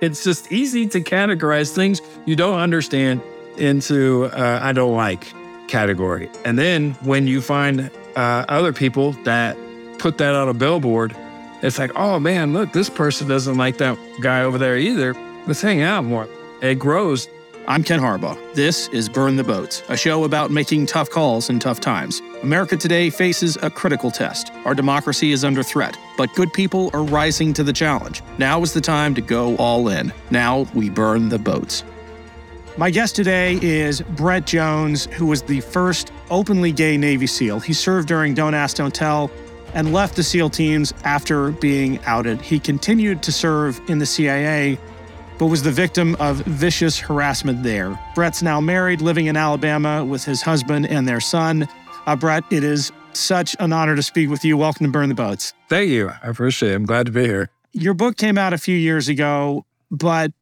It's just easy to categorize things you don't understand into uh, I don't like category. And then when you find uh, other people that put that on a billboard, it's like, oh man, look, this person doesn't like that guy over there either. Let's hang out more. It grows. I'm Ken Harbaugh. This is Burn the Boats, a show about making tough calls in tough times. America today faces a critical test. Our democracy is under threat, but good people are rising to the challenge. Now is the time to go all in. Now we burn the boats. My guest today is Brett Jones, who was the first openly gay Navy SEAL. He served during Don't Ask, Don't Tell and left the SEAL teams after being outed. He continued to serve in the CIA, but was the victim of vicious harassment there. Brett's now married, living in Alabama with his husband and their son. Uh, Brett, it is such an honor to speak with you. Welcome to Burn the Boats. Thank you. I appreciate it. I'm glad to be here. Your book came out a few years ago, but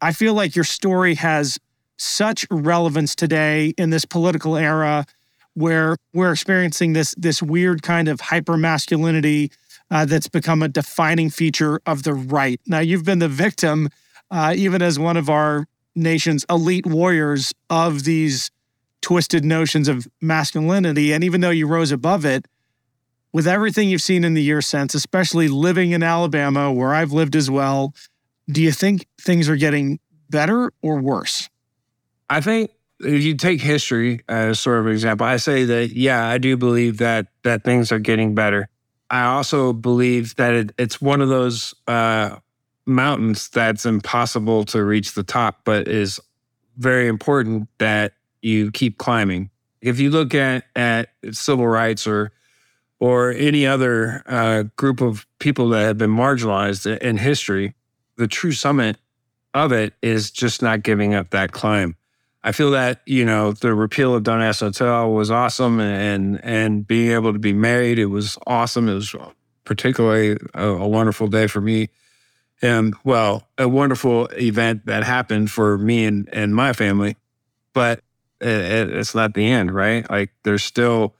I feel like your story has such relevance today in this political era where we're experiencing this this weird kind of hyper masculinity uh, that's become a defining feature of the right. Now you've been the victim, uh, even as one of our nation's elite warriors of these twisted notions of masculinity, and even though you rose above it. With everything you've seen in the year since, especially living in Alabama, where I've lived as well, do you think things are getting better or worse? I think if you take history as sort of an example, I say that yeah, I do believe that that things are getting better. I also believe that it, it's one of those uh, mountains that's impossible to reach the top, but is very important that you keep climbing. If you look at at civil rights or or any other uh, group of people that have been marginalized in history, the true summit of it is just not giving up that climb. I feel that you know the repeal of Don't Tell was awesome, and and being able to be married, it was awesome. It was particularly a, a wonderful day for me, and well, a wonderful event that happened for me and and my family. But it, it's not the end, right? Like there's still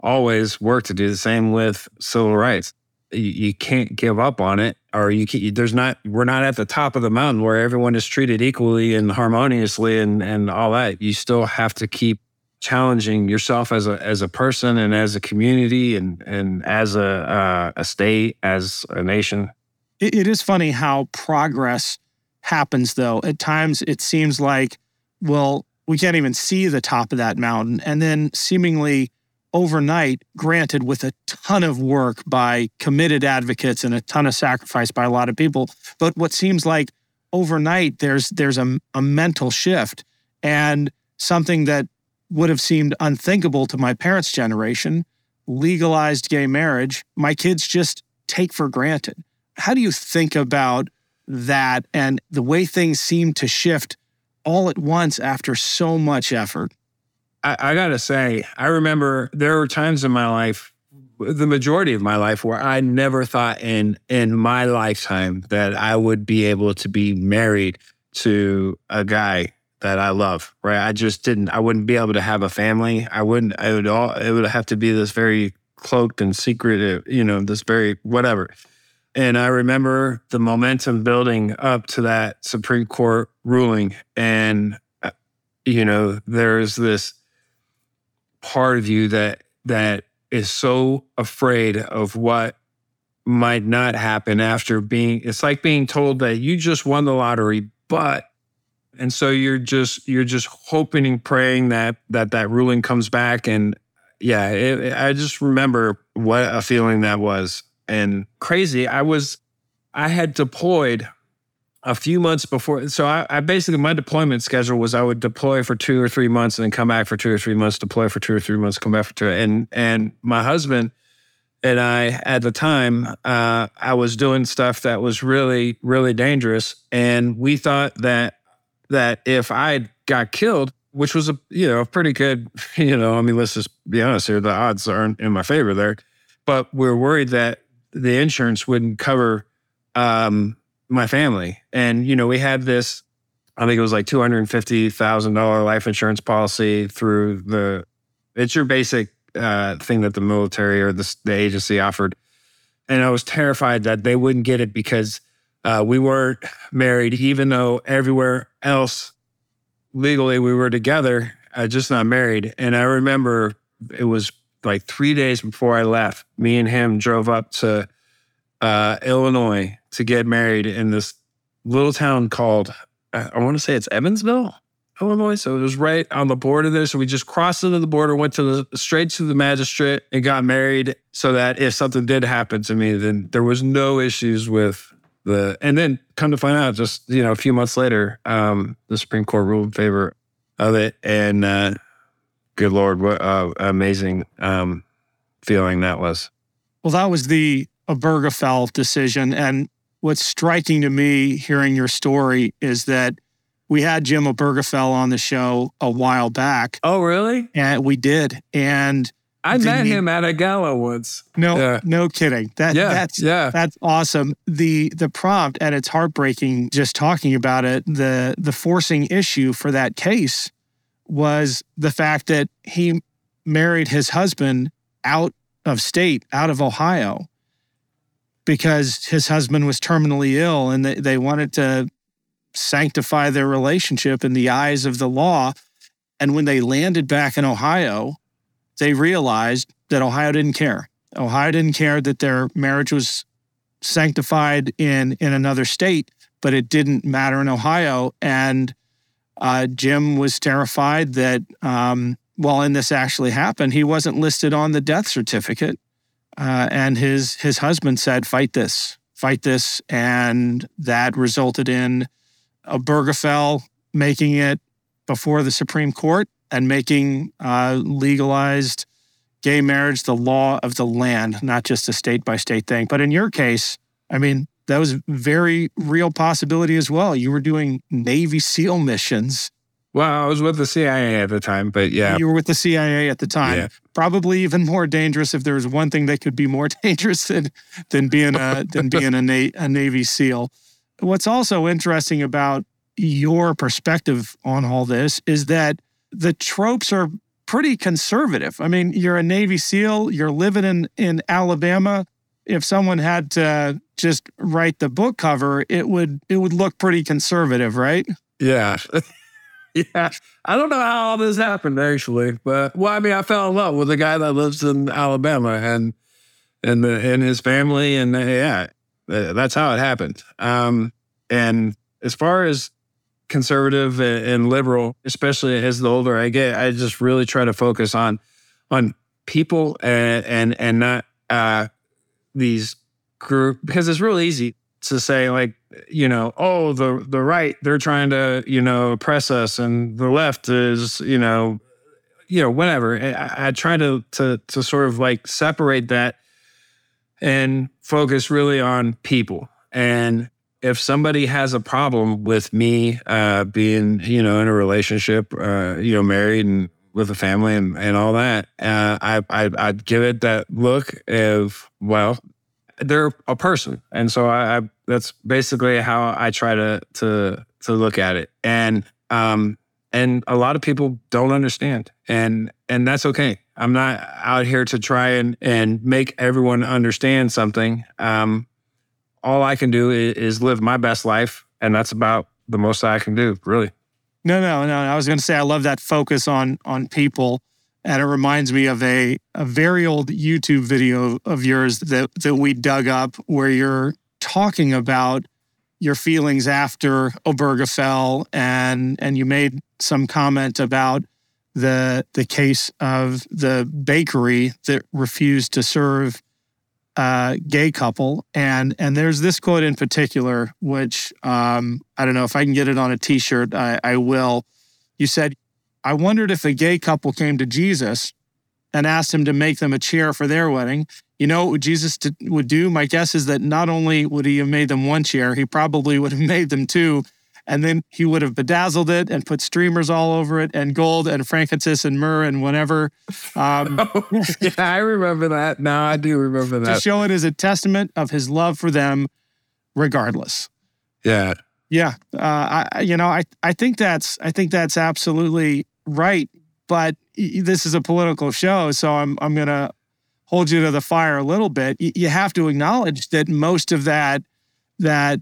always work to do. The same with civil rights you, you can't give up on it or you can, there's not we're not at the top of the mountain where everyone is treated equally and harmoniously and and all that you still have to keep challenging yourself as a as a person and as a community and and as a uh, a state as a nation it, it is funny how progress happens though at times it seems like well we can't even see the top of that mountain and then seemingly overnight, granted, with a ton of work by committed advocates and a ton of sacrifice by a lot of people. But what seems like overnight, there's there's a, a mental shift and something that would have seemed unthinkable to my parents' generation, legalized gay marriage, my kids just take for granted. How do you think about that and the way things seem to shift all at once after so much effort? I, I gotta say, I remember there were times in my life, the majority of my life, where I never thought in in my lifetime that I would be able to be married to a guy that I love. Right? I just didn't. I wouldn't be able to have a family. I wouldn't. I would all. It would have to be this very cloaked and secretive, You know, this very whatever. And I remember the momentum building up to that Supreme Court ruling. And, uh, you know, there's this part of you that that is so afraid of what might not happen after being it's like being told that you just won the lottery but and so you're just you're just hoping and praying that that that ruling comes back and yeah it, i just remember what a feeling that was and crazy i was i had deployed a few months before. So I, I, basically my deployment schedule was I would deploy for two or three months and then come back for two or three months, deploy for two or three months, come back for two. And and my husband and I at the time uh, I was doing stuff that was really really dangerous, and we thought that that if I got killed, which was a you know pretty good, you know, I mean let's just be honest here, the odds aren't in my favor there, but we're worried that the insurance wouldn't cover. Um, my family. And, you know, we had this, I think it was like $250,000 life insurance policy through the, it's your basic uh, thing that the military or the, the agency offered. And I was terrified that they wouldn't get it because Uh, we weren't married, even though everywhere else legally we were together, uh, just not married. And I remember it was like three days before I left, me and him drove up to uh, Illinois to get married in this little town called, I want to say it's Evansville, Illinois. So it was right on the border there. So we just crossed into the border, went to the straight to the magistrate and got married so that if something did happen to me, then there was no issues with the, and then come to find out just, you know, a few months later, um, the Supreme Court ruled in favor of it. And, uh, good Lord, what uh, amazing um, feeling that was. Well, that was the Obergefell decision. And what's striking to me hearing your story is that we had Jim Obergefell on the show a while back. Oh, really? And we did. And I the, met him at a gala once. No, yeah. no kidding. That yeah, that's yeah. that's awesome. The the prompt and it's heartbreaking just talking about it. The the forcing issue for that case was the fact that he married his husband out of state, out of Ohio, because his husband was terminally ill and they, they wanted to sanctify their relationship in the eyes of the law. And when they landed back in Ohio, they realized that Ohio didn't care. Ohio didn't care that their marriage was sanctified in, in another state, but it didn't matter in Ohio. And uh, Jim was terrified that um, while in this actually happened, he wasn't listed on the death certificate. Uh, and his his husband said, "Fight this, fight this," and that resulted in a Obergefell making it before the Supreme Court and making uh, legalized gay marriage the law of the land, not just a state by state thing. But in your case, I mean, that was very real possibility as well. You were doing Navy SEAL missions. Well, I was with the CIA at the time, but yeah. You were with the CIA at the time. Yeah. Probably even more dangerous if there was one thing that could be more dangerous than, than being a than being a, Na- a Navy SEAL. What's also interesting about your perspective on all this is that the tropes are pretty conservative. I mean, you're a Navy SEAL, you're living in, in Alabama. If someone had to just write the book cover, it would it would look pretty conservative, right? Yeah. yeah. I don't know how all this happened actually, but well, I mean, I fell in love with a guy that lives in Alabama and and the and his family, and yeah, that's how it happened. Um, and as far as conservative and liberal, especially as the older I get, I just really try to focus on on people and and and not uh, these group because it's real easy to say like you know oh the the right they're trying to you know oppress us and the left is you know you know whatever. I, I try to to to sort of like separate that and focus really on people. And if somebody has a problem with me uh, being you know in a relationship uh, you know married and with a family and, and all that uh, I, I I'd give it that look of well they're a person, and so I, I, that's basically how I try to to to look at it. And um and a lot of people don't understand, and and that's okay. I'm not out here to try and and make everyone understand something. Um, all I can do is, is live my best life, and that's about the most I can do, really. No, no, no. I was going to say I love that focus on on people and it reminds me of a, a very old YouTube video of yours that, that we dug up where you're talking about your feelings after Obergefell and and you made some comment about the the case of the bakery that refused to serve a gay couple and and there's this quote in particular which um, I don't know if I can get it on a t-shirt I, I will you said I wondered if a gay couple came to Jesus and asked him to make them a chair for their wedding. You know what Jesus would do? My guess is that not only would he have made them one chair, he probably would have made them two. And then he would have bedazzled it and put streamers all over it and gold and frankincense and myrrh and whatever. Um, oh, yeah, I remember that. Now I do remember that. To show it as a testament of his love for them, regardless. Yeah. Yeah. Uh, I, you know, I, I think that's, I think that's absolutely right, but this is a political show, so I'm I'm going to hold you to the fire a little bit. You have to acknowledge that most of that that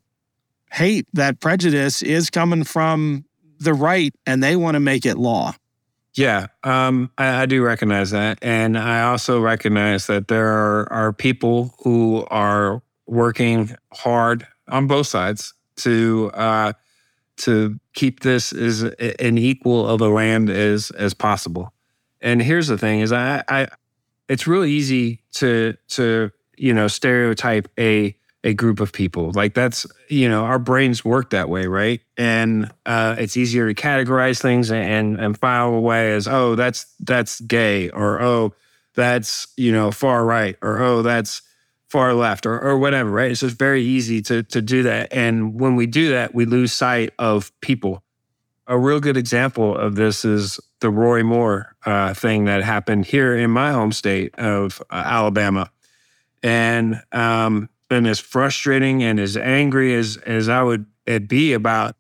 hate, that prejudice is coming from the right and they want to make it law. Yeah, um, I, I, do recognize that. And I also recognize that there are, are people who are working hard on both sides to uh, to keep this as an equal of a land as as possible. And here's the thing: is I, I it's really easy to to you know stereotype a a group of people like that's you know our brains work that way right and uh, it's easier to categorize things and and file away as oh that's that's gay or oh that's you know far right or oh that's far left or, or whatever, right? It's just very easy to, to do that. And when we do that, we lose sight of people. A real good example of this is the Roy Moore uh, thing that happened here in my home state of uh, Alabama. And um, and as frustrating and as angry as, as I would be about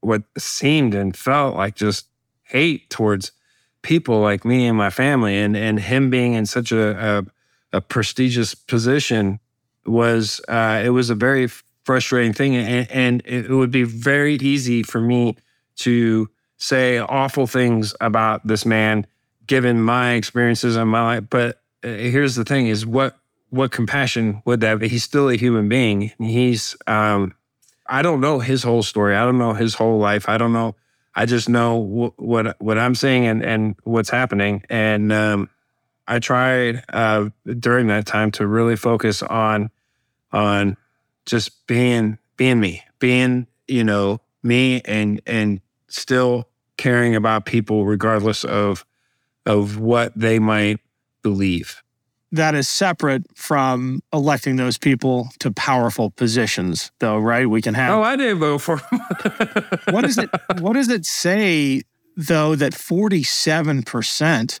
what seemed and felt like just hate towards people like me and my family and, and him being in such a, a a prestigious position was uh, it was a very frustrating thing, and, and it would be very easy for me to say awful things about this man given my experiences in my life. But uh, here's the thing: is what what compassion would that be? He's still a human being. He's um, I don't know his whole story. I don't know his whole life. I don't know. I just know w- what what I'm seeing and and what's happening. And um, I tried uh, during that time to really focus on on just being being me, being you know me, and and still caring about people regardless of of what they might believe. That is separate from electing those people to powerful positions, though, right? We can have. Oh, I didn't vote for. what does it? What does it say though that forty-seven percent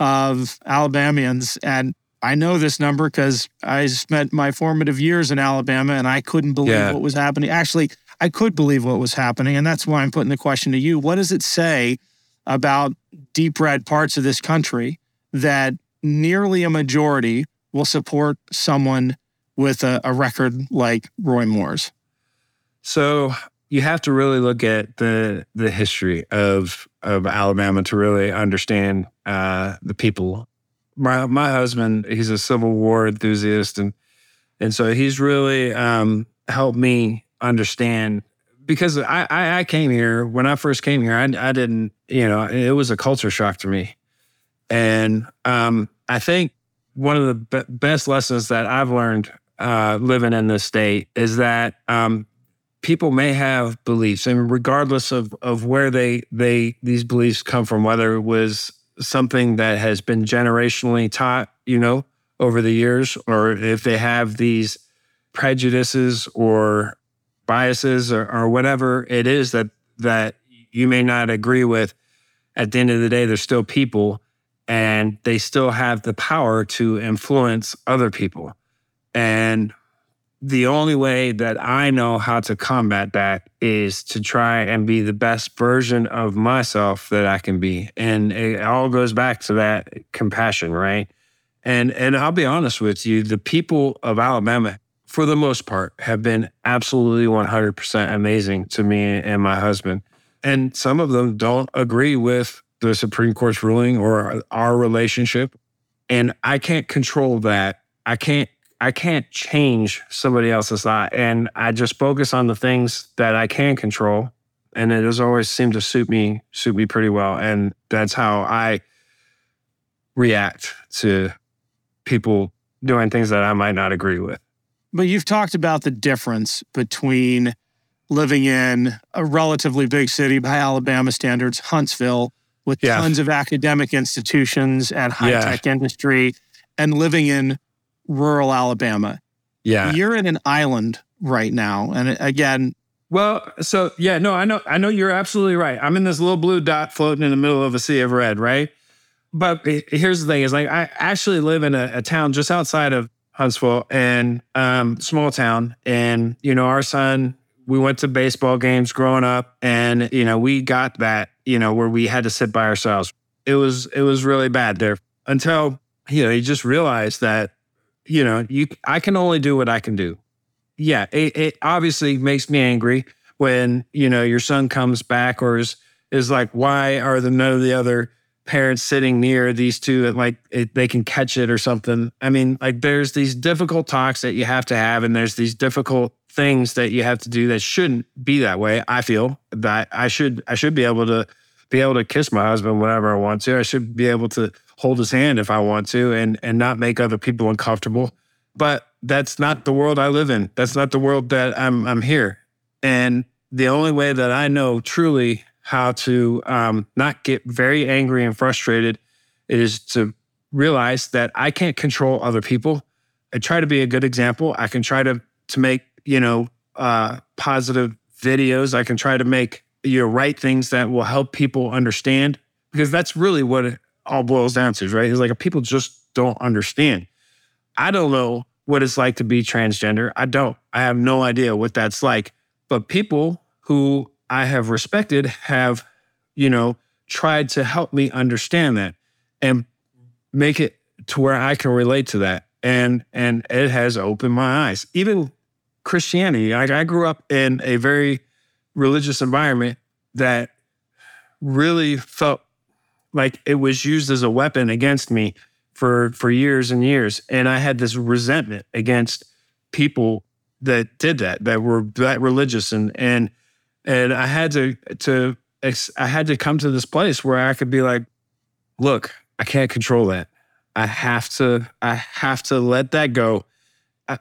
of Alabamians. And I know this number because I spent my formative years in Alabama and I couldn't believe yeah. what was happening. Actually, I could believe what was happening. And that's why I'm putting the question to you. What does it say about deep red parts of this country that nearly a majority will support someone with a, a record like Roy Moore's? So you have to really look at the the history of of Alabama to really understand uh, the people. My my husband, he's a Civil War enthusiast, and and so he's really um, helped me understand because I, I, I came here when I first came here. I I didn't you know it was a culture shock to me, and um, I think one of the be- best lessons that I've learned uh, living in this state is that um, people may have beliefs and regardless of of where they they these beliefs come from whether it was something that has been generationally taught you know over the years or if they have these prejudices or biases or, or whatever it is that that you may not agree with at the end of the day they're still people and they still have the power to influence other people and the only way that I know how to combat that is to try and be the best version of myself that I can be. And it all goes back to that compassion, right? And and I'll be honest with you, the people of Alabama for the most part have been absolutely 100% amazing to me and my husband. And some of them don't agree with the Supreme Court's ruling or our relationship. And I can't control that. I can't I can't change somebody else's life. And I just focus on the things that I can control. And it has always seemed to suit me, suit me pretty well. And that's how I react to people doing things that I might not agree with. But you've talked about the difference between living in a relatively big city by Alabama standards, Huntsville, with yeah. tons of academic institutions and high tech industry, and living in rural Alabama. Yeah. You're in an island right now. And again, well, so yeah, no, I know I know you're absolutely right. I'm in this little blue dot floating in the middle of a sea of red, right? But here's the thing is like I actually live in a, a town just outside of Huntsville and um small town. And, you know, our son, we went to baseball games growing up and, you know, we got that, you know, where we had to sit by ourselves. It was it was really bad there until, you know, you just realized that you know, you I can only do what I can do. yeah, it, it obviously makes me angry when you know your son comes back or is is like, why are the none of the other parents sitting near these two and like it, they can catch it or something? I mean, like there's these difficult talks that you have to have, and there's these difficult things that you have to do that shouldn't be that way. I feel that I should I should be able to be able to kiss my husband whenever I want to. I should be able to hold his hand if I want to and and not make other people uncomfortable. But that's not the world I live in. That's not the world that I'm I'm here. And the only way that I know truly how to um, not get very angry and frustrated is to realize that I can't control other people. I try to be a good example. I can try to to make you know uh, positive videos. I can try to make you know write things that will help people understand because that's really what it all boils down to, right? It's like people just don't understand. I don't know what it's like to be transgender. I don't. I have no idea what that's like. But people who I have respected have, you know, tried to help me understand that and make it to where I can relate to that. And and it has opened my eyes. Even Christianity. I, I grew up in a very religious environment that really felt like it was used as a weapon against me for for years and years and i had this resentment against people that did that that were that religious and and and i had to to i had to come to this place where i could be like look i can't control that i have to i have to let that go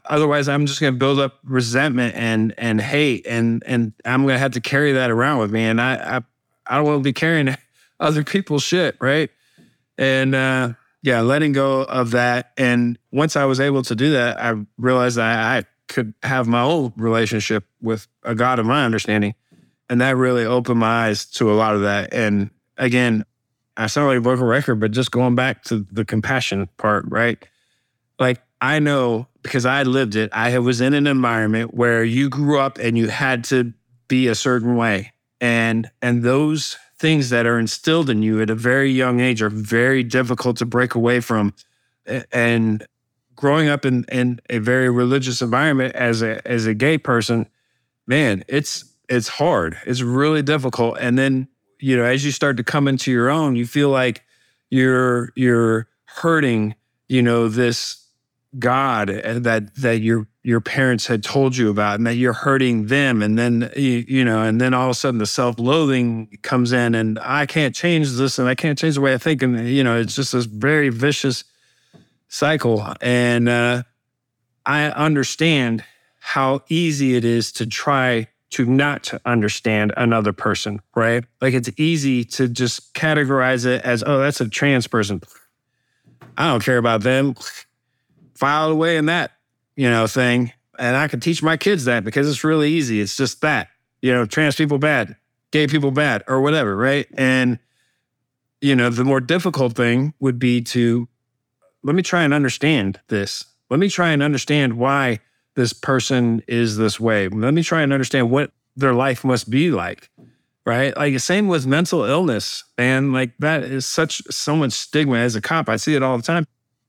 otherwise i'm just going to build up resentment and and hate and and i'm going to have to carry that around with me and i i, I don't want to be carrying other people's shit right and uh yeah, letting go of that. And once I was able to do that, I realized that I could have my own relationship with a God of my understanding. And that really opened my eyes to a lot of that. And again, I sound like a record, but just going back to the compassion part, right? Like I know because I lived it, I was in an environment where you grew up and you had to be a certain way. And and those things that are instilled in you at a very young age are very difficult to break away from. And growing up in, in a very religious environment as a as a gay person, man, it's it's hard. It's really difficult. And then, you know, as you start to come into your own, you feel like you're you're hurting, you know, this God that that your your parents had told you about, and that you're hurting them, and then you, you know, and then all of a sudden the self-loathing comes in, and I can't change this, and I can't change the way I think, and you know, it's just this very vicious cycle. And uh, I understand how easy it is to try to not understand another person, right? Like it's easy to just categorize it as, oh, that's a trans person. I don't care about them filed away in that, you know, thing. And I can teach my kids that because it's really easy. It's just that, you know, trans people bad, gay people bad, or whatever, right? And, you know, the more difficult thing would be to let me try and understand this. Let me try and understand why this person is this way. Let me try and understand what their life must be like. Right. Like the same with mental illness, man. Like that is such so much stigma as a cop. I see it all the time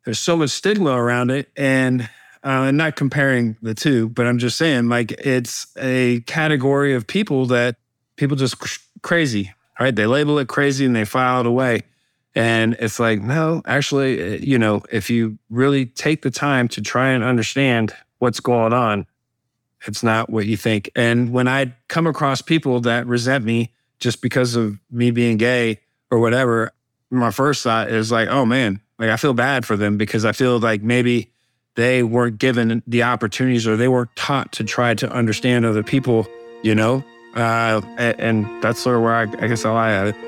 there's so much stigma around it and uh, and not comparing the two, but I'm just saying, like, it's a category of people that people just crazy, right? They label it crazy and they file it away. And it's like, no, actually, uh, you know, if you really take the time to try and understand what's going on, it's not what you think. And when I come across people that resent me just because of me being gay or whatever, my first thought is like, oh man, like I feel bad for them because I feel like maybe they weren't given the opportunities or they weren't taught to try to understand other people, you know? Uh, and that's sort of where I, I guess I'll at it.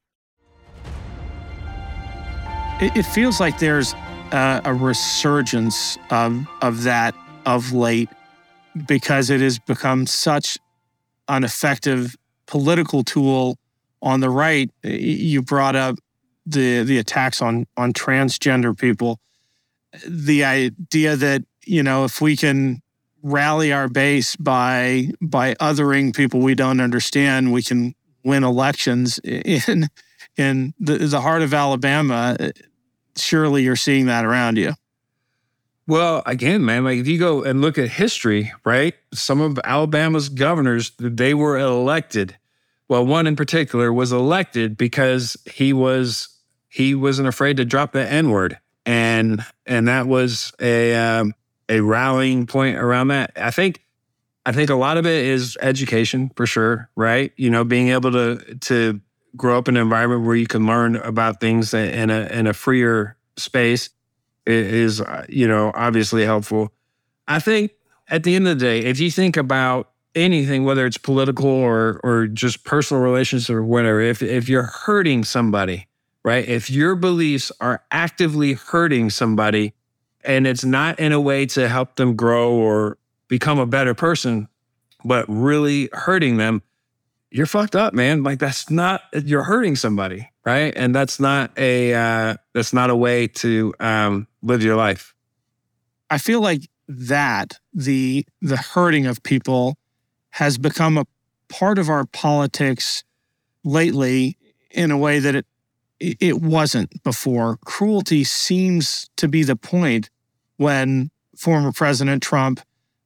It, it feels like there's uh, a resurgence of of that of late because it has become such an effective political tool on the right. You brought up the the attacks on on transgender people. The idea that you know if we can rally our base by by othering people we don't understand, we can win elections in in the, the heart of Alabama. Surely you're seeing that around you. Well, again, man, like if you go and look at history, right? Some of Alabama's governors, they were elected. Well, one in particular was elected because he was he wasn't afraid to drop the N word, and and that was a um, a rallying point around that. I think I think a lot of it is education for sure, right? You know, being able to to grow up in an environment where you can learn about things in a in a freer space is uh, you know obviously helpful. I think at the end of the day, if you think about anything, whether it's political or or just personal relations or whatever, if if you're hurting somebody, right? If your beliefs are actively hurting somebody, and it's not in a way to help them grow or become a better person, but really hurting them, you're fucked up, man. Like that's not you're hurting somebody, right? And that's not a uh, that's not a way to um, live your life. I feel like that the the hurting of people has become a part of our politics lately in a way that it it wasn't before. Cruelty seems to be the point when former President Trump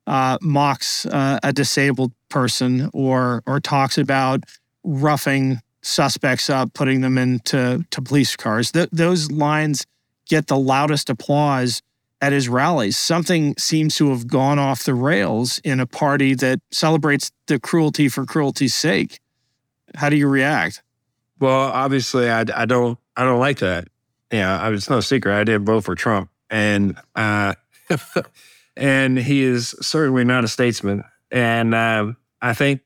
uh, mocks uh, a disabled person or or talks about roughing suspects up, putting them into to police cars. Th- those lines get the loudest applause at his rallies. Something seems to have gone off the rails in a party that celebrates the cruelty for cruelty's sake. How do you react? Well, obviously, I, I don't I don't like that. Yeah, it's no secret. I didn't vote for Trump, and uh, and he is certainly not a statesman. And um, I think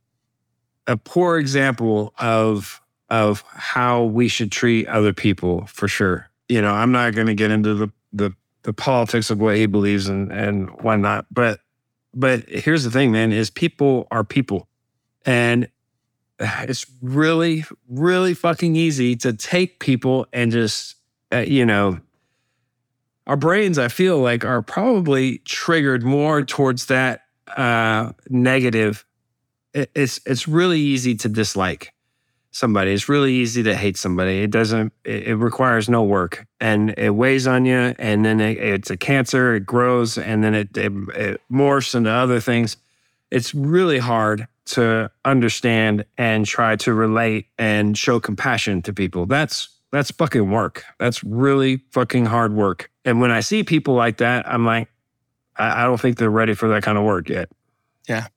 a poor example of of how we should treat other people for sure. You know, I'm not going to get into the, the the politics of what he believes and and whatnot, but but here's the thing, man: is people are people, and it's really, really fucking easy to take people and just, uh, you know, our brains, I feel like, are probably triggered more towards that uh, negative. It, it's it's really easy to dislike somebody. It's really easy to hate somebody. It doesn't. It, it requires no work, and it weighs on you, and then it, it's a cancer. It grows, and then it, it it morphs into other things. It's really hard to understand and try to relate and show compassion to people. That's that's fucking work. That's really fucking hard work. And when I see people like that, I'm like, I, I don't think they're ready for that kind of work yet. Yeah.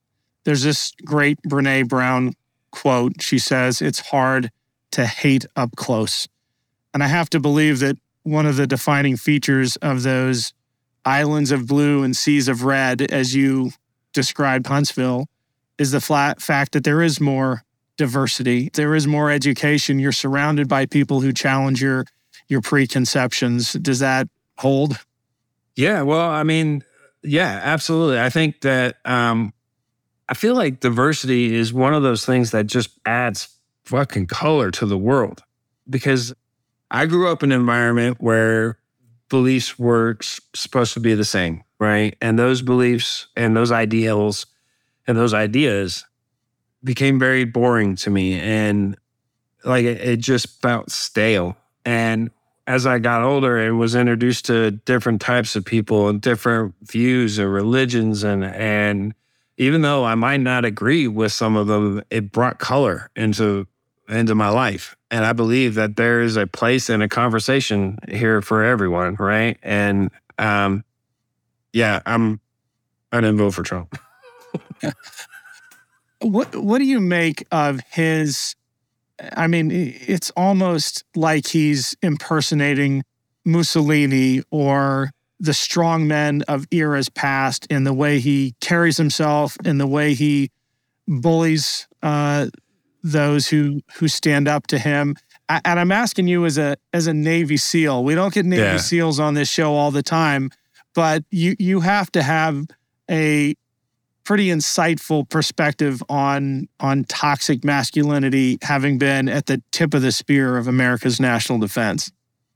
There's this great Brene Brown quote. She says, It's hard to hate up close. And I have to believe that one of the defining features of those islands of blue and seas of red, as you described Huntsville, is the flat fact that there is more diversity. There is more education. You're surrounded by people who challenge your your preconceptions. Does that hold? Yeah, well, I mean, yeah, absolutely. I think that um, I feel like diversity is one of those things that just adds fucking color to the world because I grew up in an environment where beliefs were supposed to be the same, right? And those beliefs and those ideals and those ideas became very boring to me and like it, it just felt stale. And as I got older and was introduced to different types of people and different views and religions and and even though I might not agree with some of them, it brought color into into my life. And I believe that there is a place and a conversation here for everyone, right? And um, yeah, I'm I didn't vote for Trump. What What do you make of his? I mean, it's almost like he's impersonating Mussolini or the strong men of eras past in the way he carries himself, in the way he bullies uh, those who who stand up to him. And I'm asking you as a as a Navy SEAL. We don't get Navy Yeah. SEALs on this show all the time, but you you have to have a pretty insightful perspective on on toxic masculinity having been at the tip of the spear of America's national defense.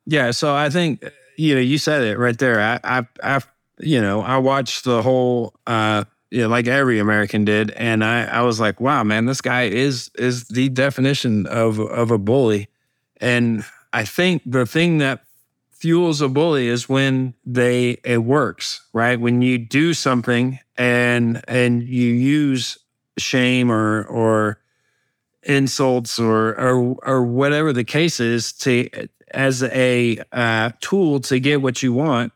Yeah, so I think you know you said it right there. I, I, I you know, I watched the whole, uh, you know, like every American did, and I, I was like, wow, man, this guy is is the definition of of a bully, and I think the thing that fuels a bully is when they it works, right? When you do something and and you use shame or or insults or or or whatever the case is to as a uh, tool to get what you want,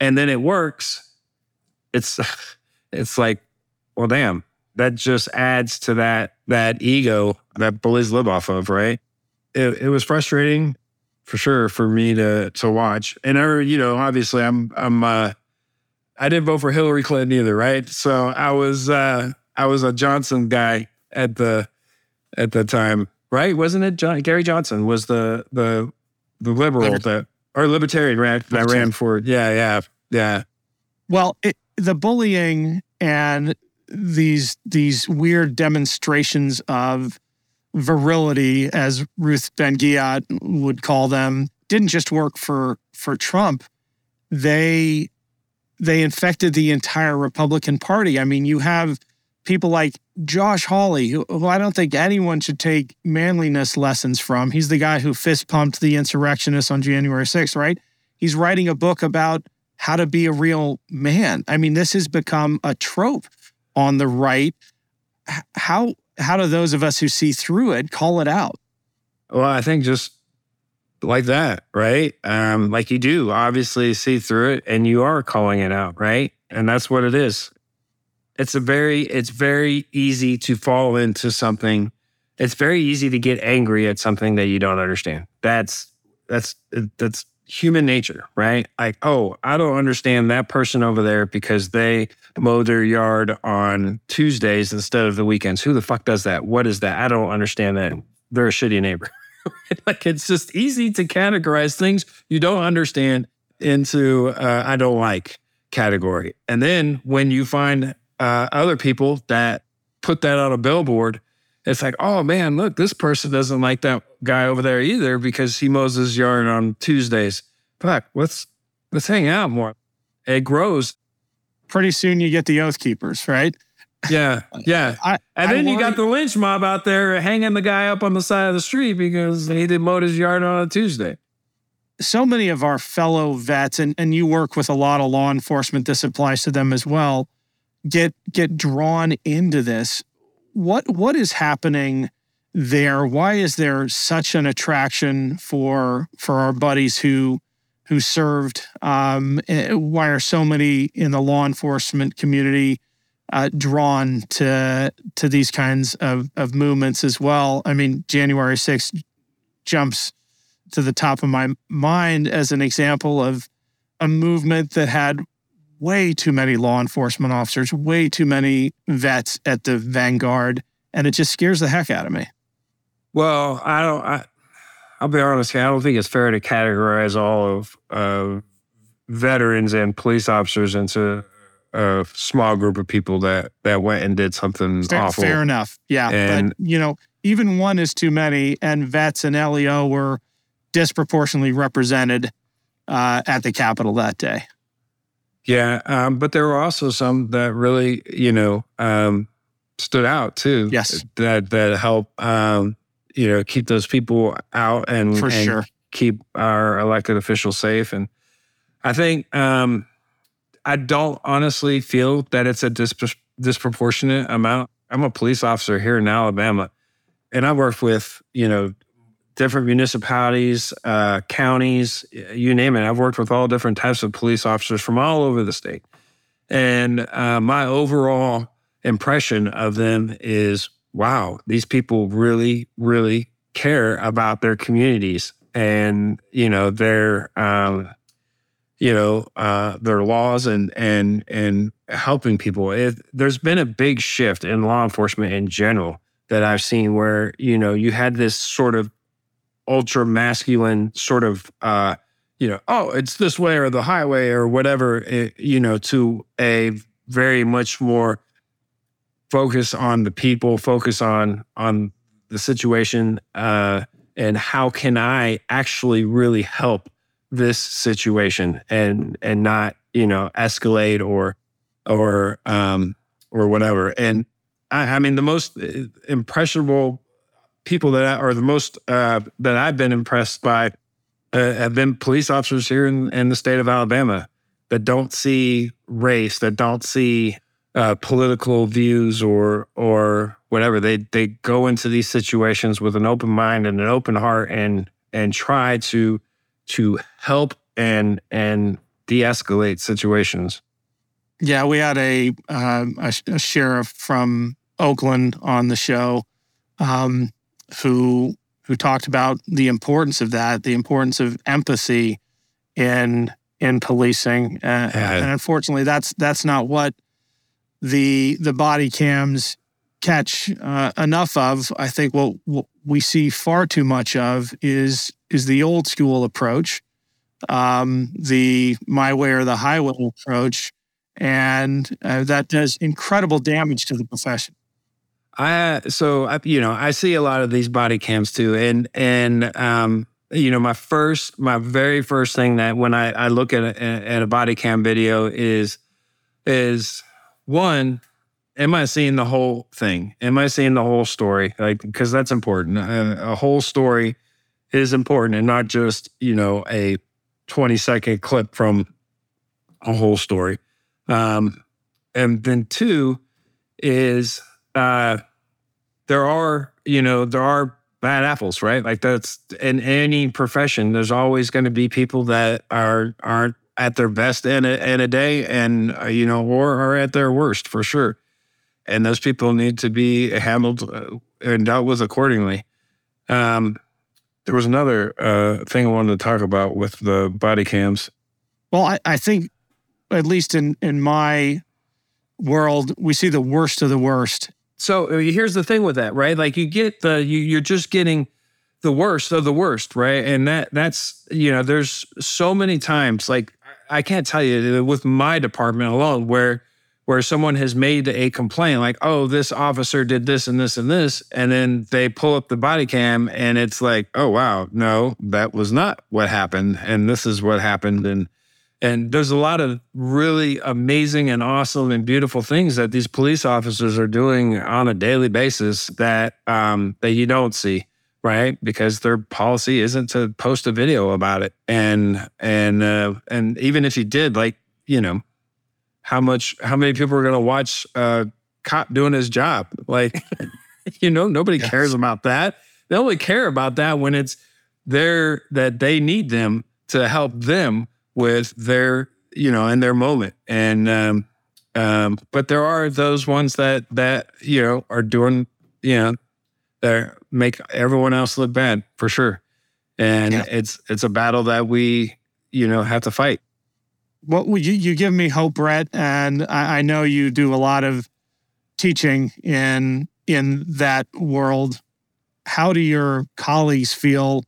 and then it works. It's it's like, well, damn, that just adds to that that ego that bullies live off of, right? It, it was frustrating for sure for me to to watch, and I, you know, obviously, I'm I'm uh, I didn't vote for Hillary Clinton either, right? So I was uh, I was a Johnson guy at the at the time, right? Wasn't it John, Gary Johnson was the the the liberal Liber- that or libertarian ran, that ran for yeah yeah yeah Well, it, the bullying and these these weird demonstrations of virility, as Ruth Ben Ghiat would call them, didn't just work for for Trump. They they infected the entire Republican Party. I mean, you have people like Josh Hawley, who, who I don't think anyone should take manliness lessons from. He's the guy who fist pumped the insurrectionists on January 6th, right? He's writing a book about how to be a real man. I mean, this has become a trope on the right. How how do those of us who see through it call it out? Well, I think just like that, right? Um, like you do obviously see through it and you are calling it out, right? And that's what it is. It's a very, it's very easy to fall into something. It's very easy to get angry at something that you don't understand. That's, that's, that's human nature, right? Like, oh, I don't understand that person over there because they mow their yard on Tuesdays instead of the weekends. Who the fuck does that? What is that? I don't understand that. They're a shitty neighbor. like it's just easy to categorize things you don't understand into uh, I don't like category. And then when you find uh, other people that put that on a billboard, it's like, oh man, look, this person doesn't like that guy over there either because he mows his yard on Tuesdays. Fuck, let's let's hang out more. It grows. Pretty soon you get the oath keepers, right? Yeah, yeah. I, And then you got the lynch mob out there hanging the guy up on the side of the street because he didn't mow his yard on a Tuesday. so many of our fellow vets, and, and you work with a lot of law enforcement, this applies to them as well, get get drawn into this. What what is happening there? Why is there such an attraction for for our buddies who who served? Um, eh, why are so many in the law enforcement community uh, drawn to to these kinds of, of movements as well? I mean, January 6th jumps to the top of my mind as an example of a movement that had way too many law enforcement officers, way too many vets at the vanguard, and it just scares the heck out of me. Well, I don't. I, I'll be honest. here, I don't think it's fair to categorize all of uh, veterans and police officers into a small group of people that that went and did something Fair, awful. fair enough. Yeah. And- but, you know, even one is too many, and vets and LEO were disproportionately represented uh, at the Capitol that day. Yeah, um, but there were also some that really, you know, um, stood out too. Yes. that that help, um, you know, keep those people out and For and sure. keep our elected officials safe. And I think um, I don't honestly feel that it's a dispro- disproportionate amount. I'm a police officer here in Alabama, and I worked with you know different municipalities, uh, counties, you name it. I've worked with all different types of police officers from all over the state, and uh, my overall impression of them is, wow, these people really, really care about their communities and you know their um, you know uh, their laws and and and helping people. It, there's been a big shift in law enforcement in general that I've seen where you know you had this sort of ultra masculine sort of uh, you know oh it's this way or the highway or whatever it, you know to a very much more focus on the people focus on on the situation uh, and how can I actually really help this situation and and not you know escalate or or um or whatever. And I, I mean the most uh, impressionable people that are the most uh, that I've been impressed by uh, have been police officers here in, in the state of Alabama that don't see race that don't see uh, political views or or whatever. They they go into these situations with an open mind and an open heart and and try to to help and and de-escalate situations. Yeah, we had a uh, a, a, sheriff from Oakland on the show um, who who talked about the importance of that, the importance of empathy in in policing, uh, and unfortunately, that's that's not what the the body cams catch uh, enough of. I think what, what, we see far too much of is is the old school approach, um, the my way or the highway approach, and uh, that does incredible damage to the profession. I so I, you know I see a lot of these body cams too, and and um, you know my first my very first thing that when I, I look at a, at a body cam video is is one, am I seeing the whole thing? Am I seeing the whole story? Like, because that's important. A, a, whole story is important and not just, you know, a 20 second clip from a whole story. Um, and then two is uh, there are, you know, there are bad apples, right? Like that's in any profession, there's always going to be people that are aren't at their best in a, in a day and, uh, you know, or are at their worst for sure. And those people need to be handled uh, and dealt with accordingly. Um, there was another uh, thing I wanted to talk about with the body cams. Well, I, I think, at least in, in my world, we see the worst of the worst. So uh, here's the thing with that, right? Like you get the, you, you're just getting the worst of the worst, right? And that that's you know, there's so many times like I can't tell you with my department alone where where someone has made a complaint like, oh, this officer did this and this and this, and then they pull up the body cam and it's like, oh wow, no, that was not what happened, and this is what happened, and and there's a lot of really amazing and awesome and beautiful things that these police officers are doing on a daily basis that um, that you don't see right? Because their policy isn't to post a video about it. And and uh, and even if you did, like you know, how much, how many people are going to watch a cop doing his job? Like, you know, nobody yes. cares about that. They only care about that when it's there that they need them to help them with their, you know, in their moment. And um, um, but there are those ones that that you know are doing, you know, they make everyone else look bad for sure. And yeah. it's it's a battle that we, you know, have to fight. Well, you, you give me hope, Brett, and I, I know you do a lot of teaching in in that world. How do your colleagues feel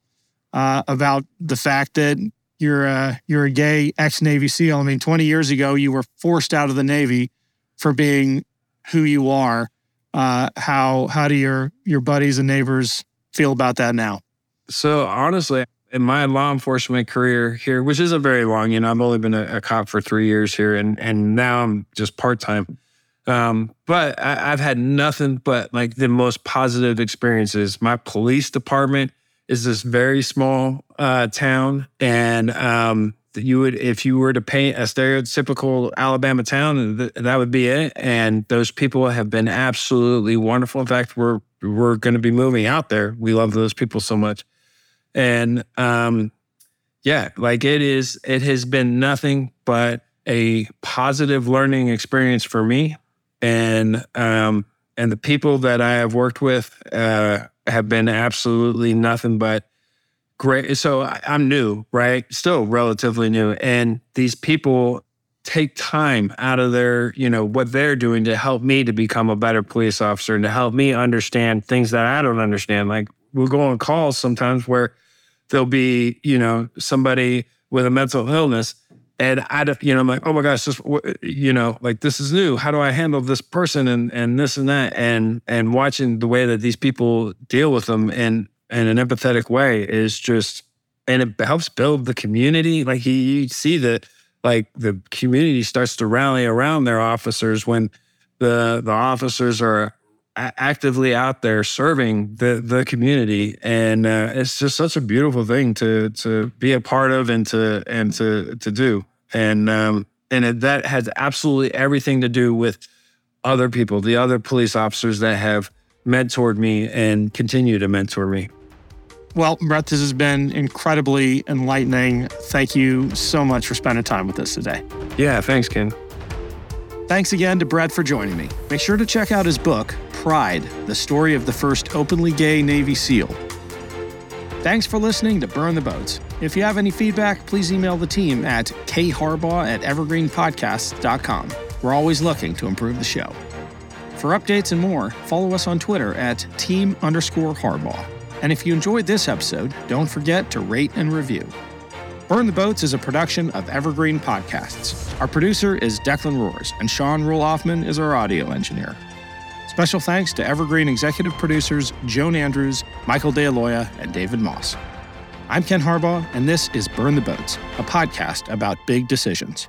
uh, about the fact that you're a, you're a gay ex Navy SEAL? I mean, 20 years ago, you were forced out of the Navy for being who you are. Uh, how how do your your buddies and neighbors feel about that now? So honestly, in my law enforcement career here, which isn't very long, you know, I've only been a, a cop for three years here, and and now I'm just part time. Um, but I, I've had nothing but like the most positive experiences. My police department is this very small uh, town, and um, you would if you were to paint a stereotypical Alabama town, that would be it. And those people have been absolutely wonderful. In fact, we're were going to be moving out there. We love those people so much. And um, yeah, like it is, it has been nothing but a positive learning experience for me. And, um, and the people that I have worked with uh, have been absolutely nothing but great. So I'm new, right? Still relatively new. And these people take time out of their, you know, what they're doing to help me to become a better police officer and to help me understand things that I don't understand. Like we'll go on calls sometimes where there'll be, you know, somebody with a mental illness. And I, you know, I'm like, oh my gosh, this, you know, like this is new. How do I handle this person and and this and that? And and watching the way that these people deal with them in in an empathetic way is just, and it helps build the community. Like you, you see that like the community starts to rally around their officers when the the officers are actively out there serving the the community and uh, it's just such a beautiful thing to to be a part of and to and to to do and um and it, that has absolutely everything to do with other people the other police officers that have mentored me and continue to mentor me well, Brett, this has been incredibly enlightening. Thank you so much for spending time with us today. Yeah, thanks, Ken. Thanks again to Brett for joining me. Make sure to check out his book, Pride The Story of the First Openly Gay Navy SEAL. Thanks for listening to Burn the Boats. If you have any feedback, please email the team at kharbaugh at evergreenpodcasts.com. We're always looking to improve the show. For updates and more, follow us on Twitter at team underscore Harbaugh. And if you enjoyed this episode, don't forget to rate and review. Burn the Boats is a production of Evergreen Podcasts. Our producer is Declan Roars, and Sean Rule-Hoffman is our audio engineer. Special thanks to Evergreen executive producers Joan Andrews, Michael DeAloia, and David Moss. I'm Ken Harbaugh, and this is Burn the Boats, a podcast about big decisions.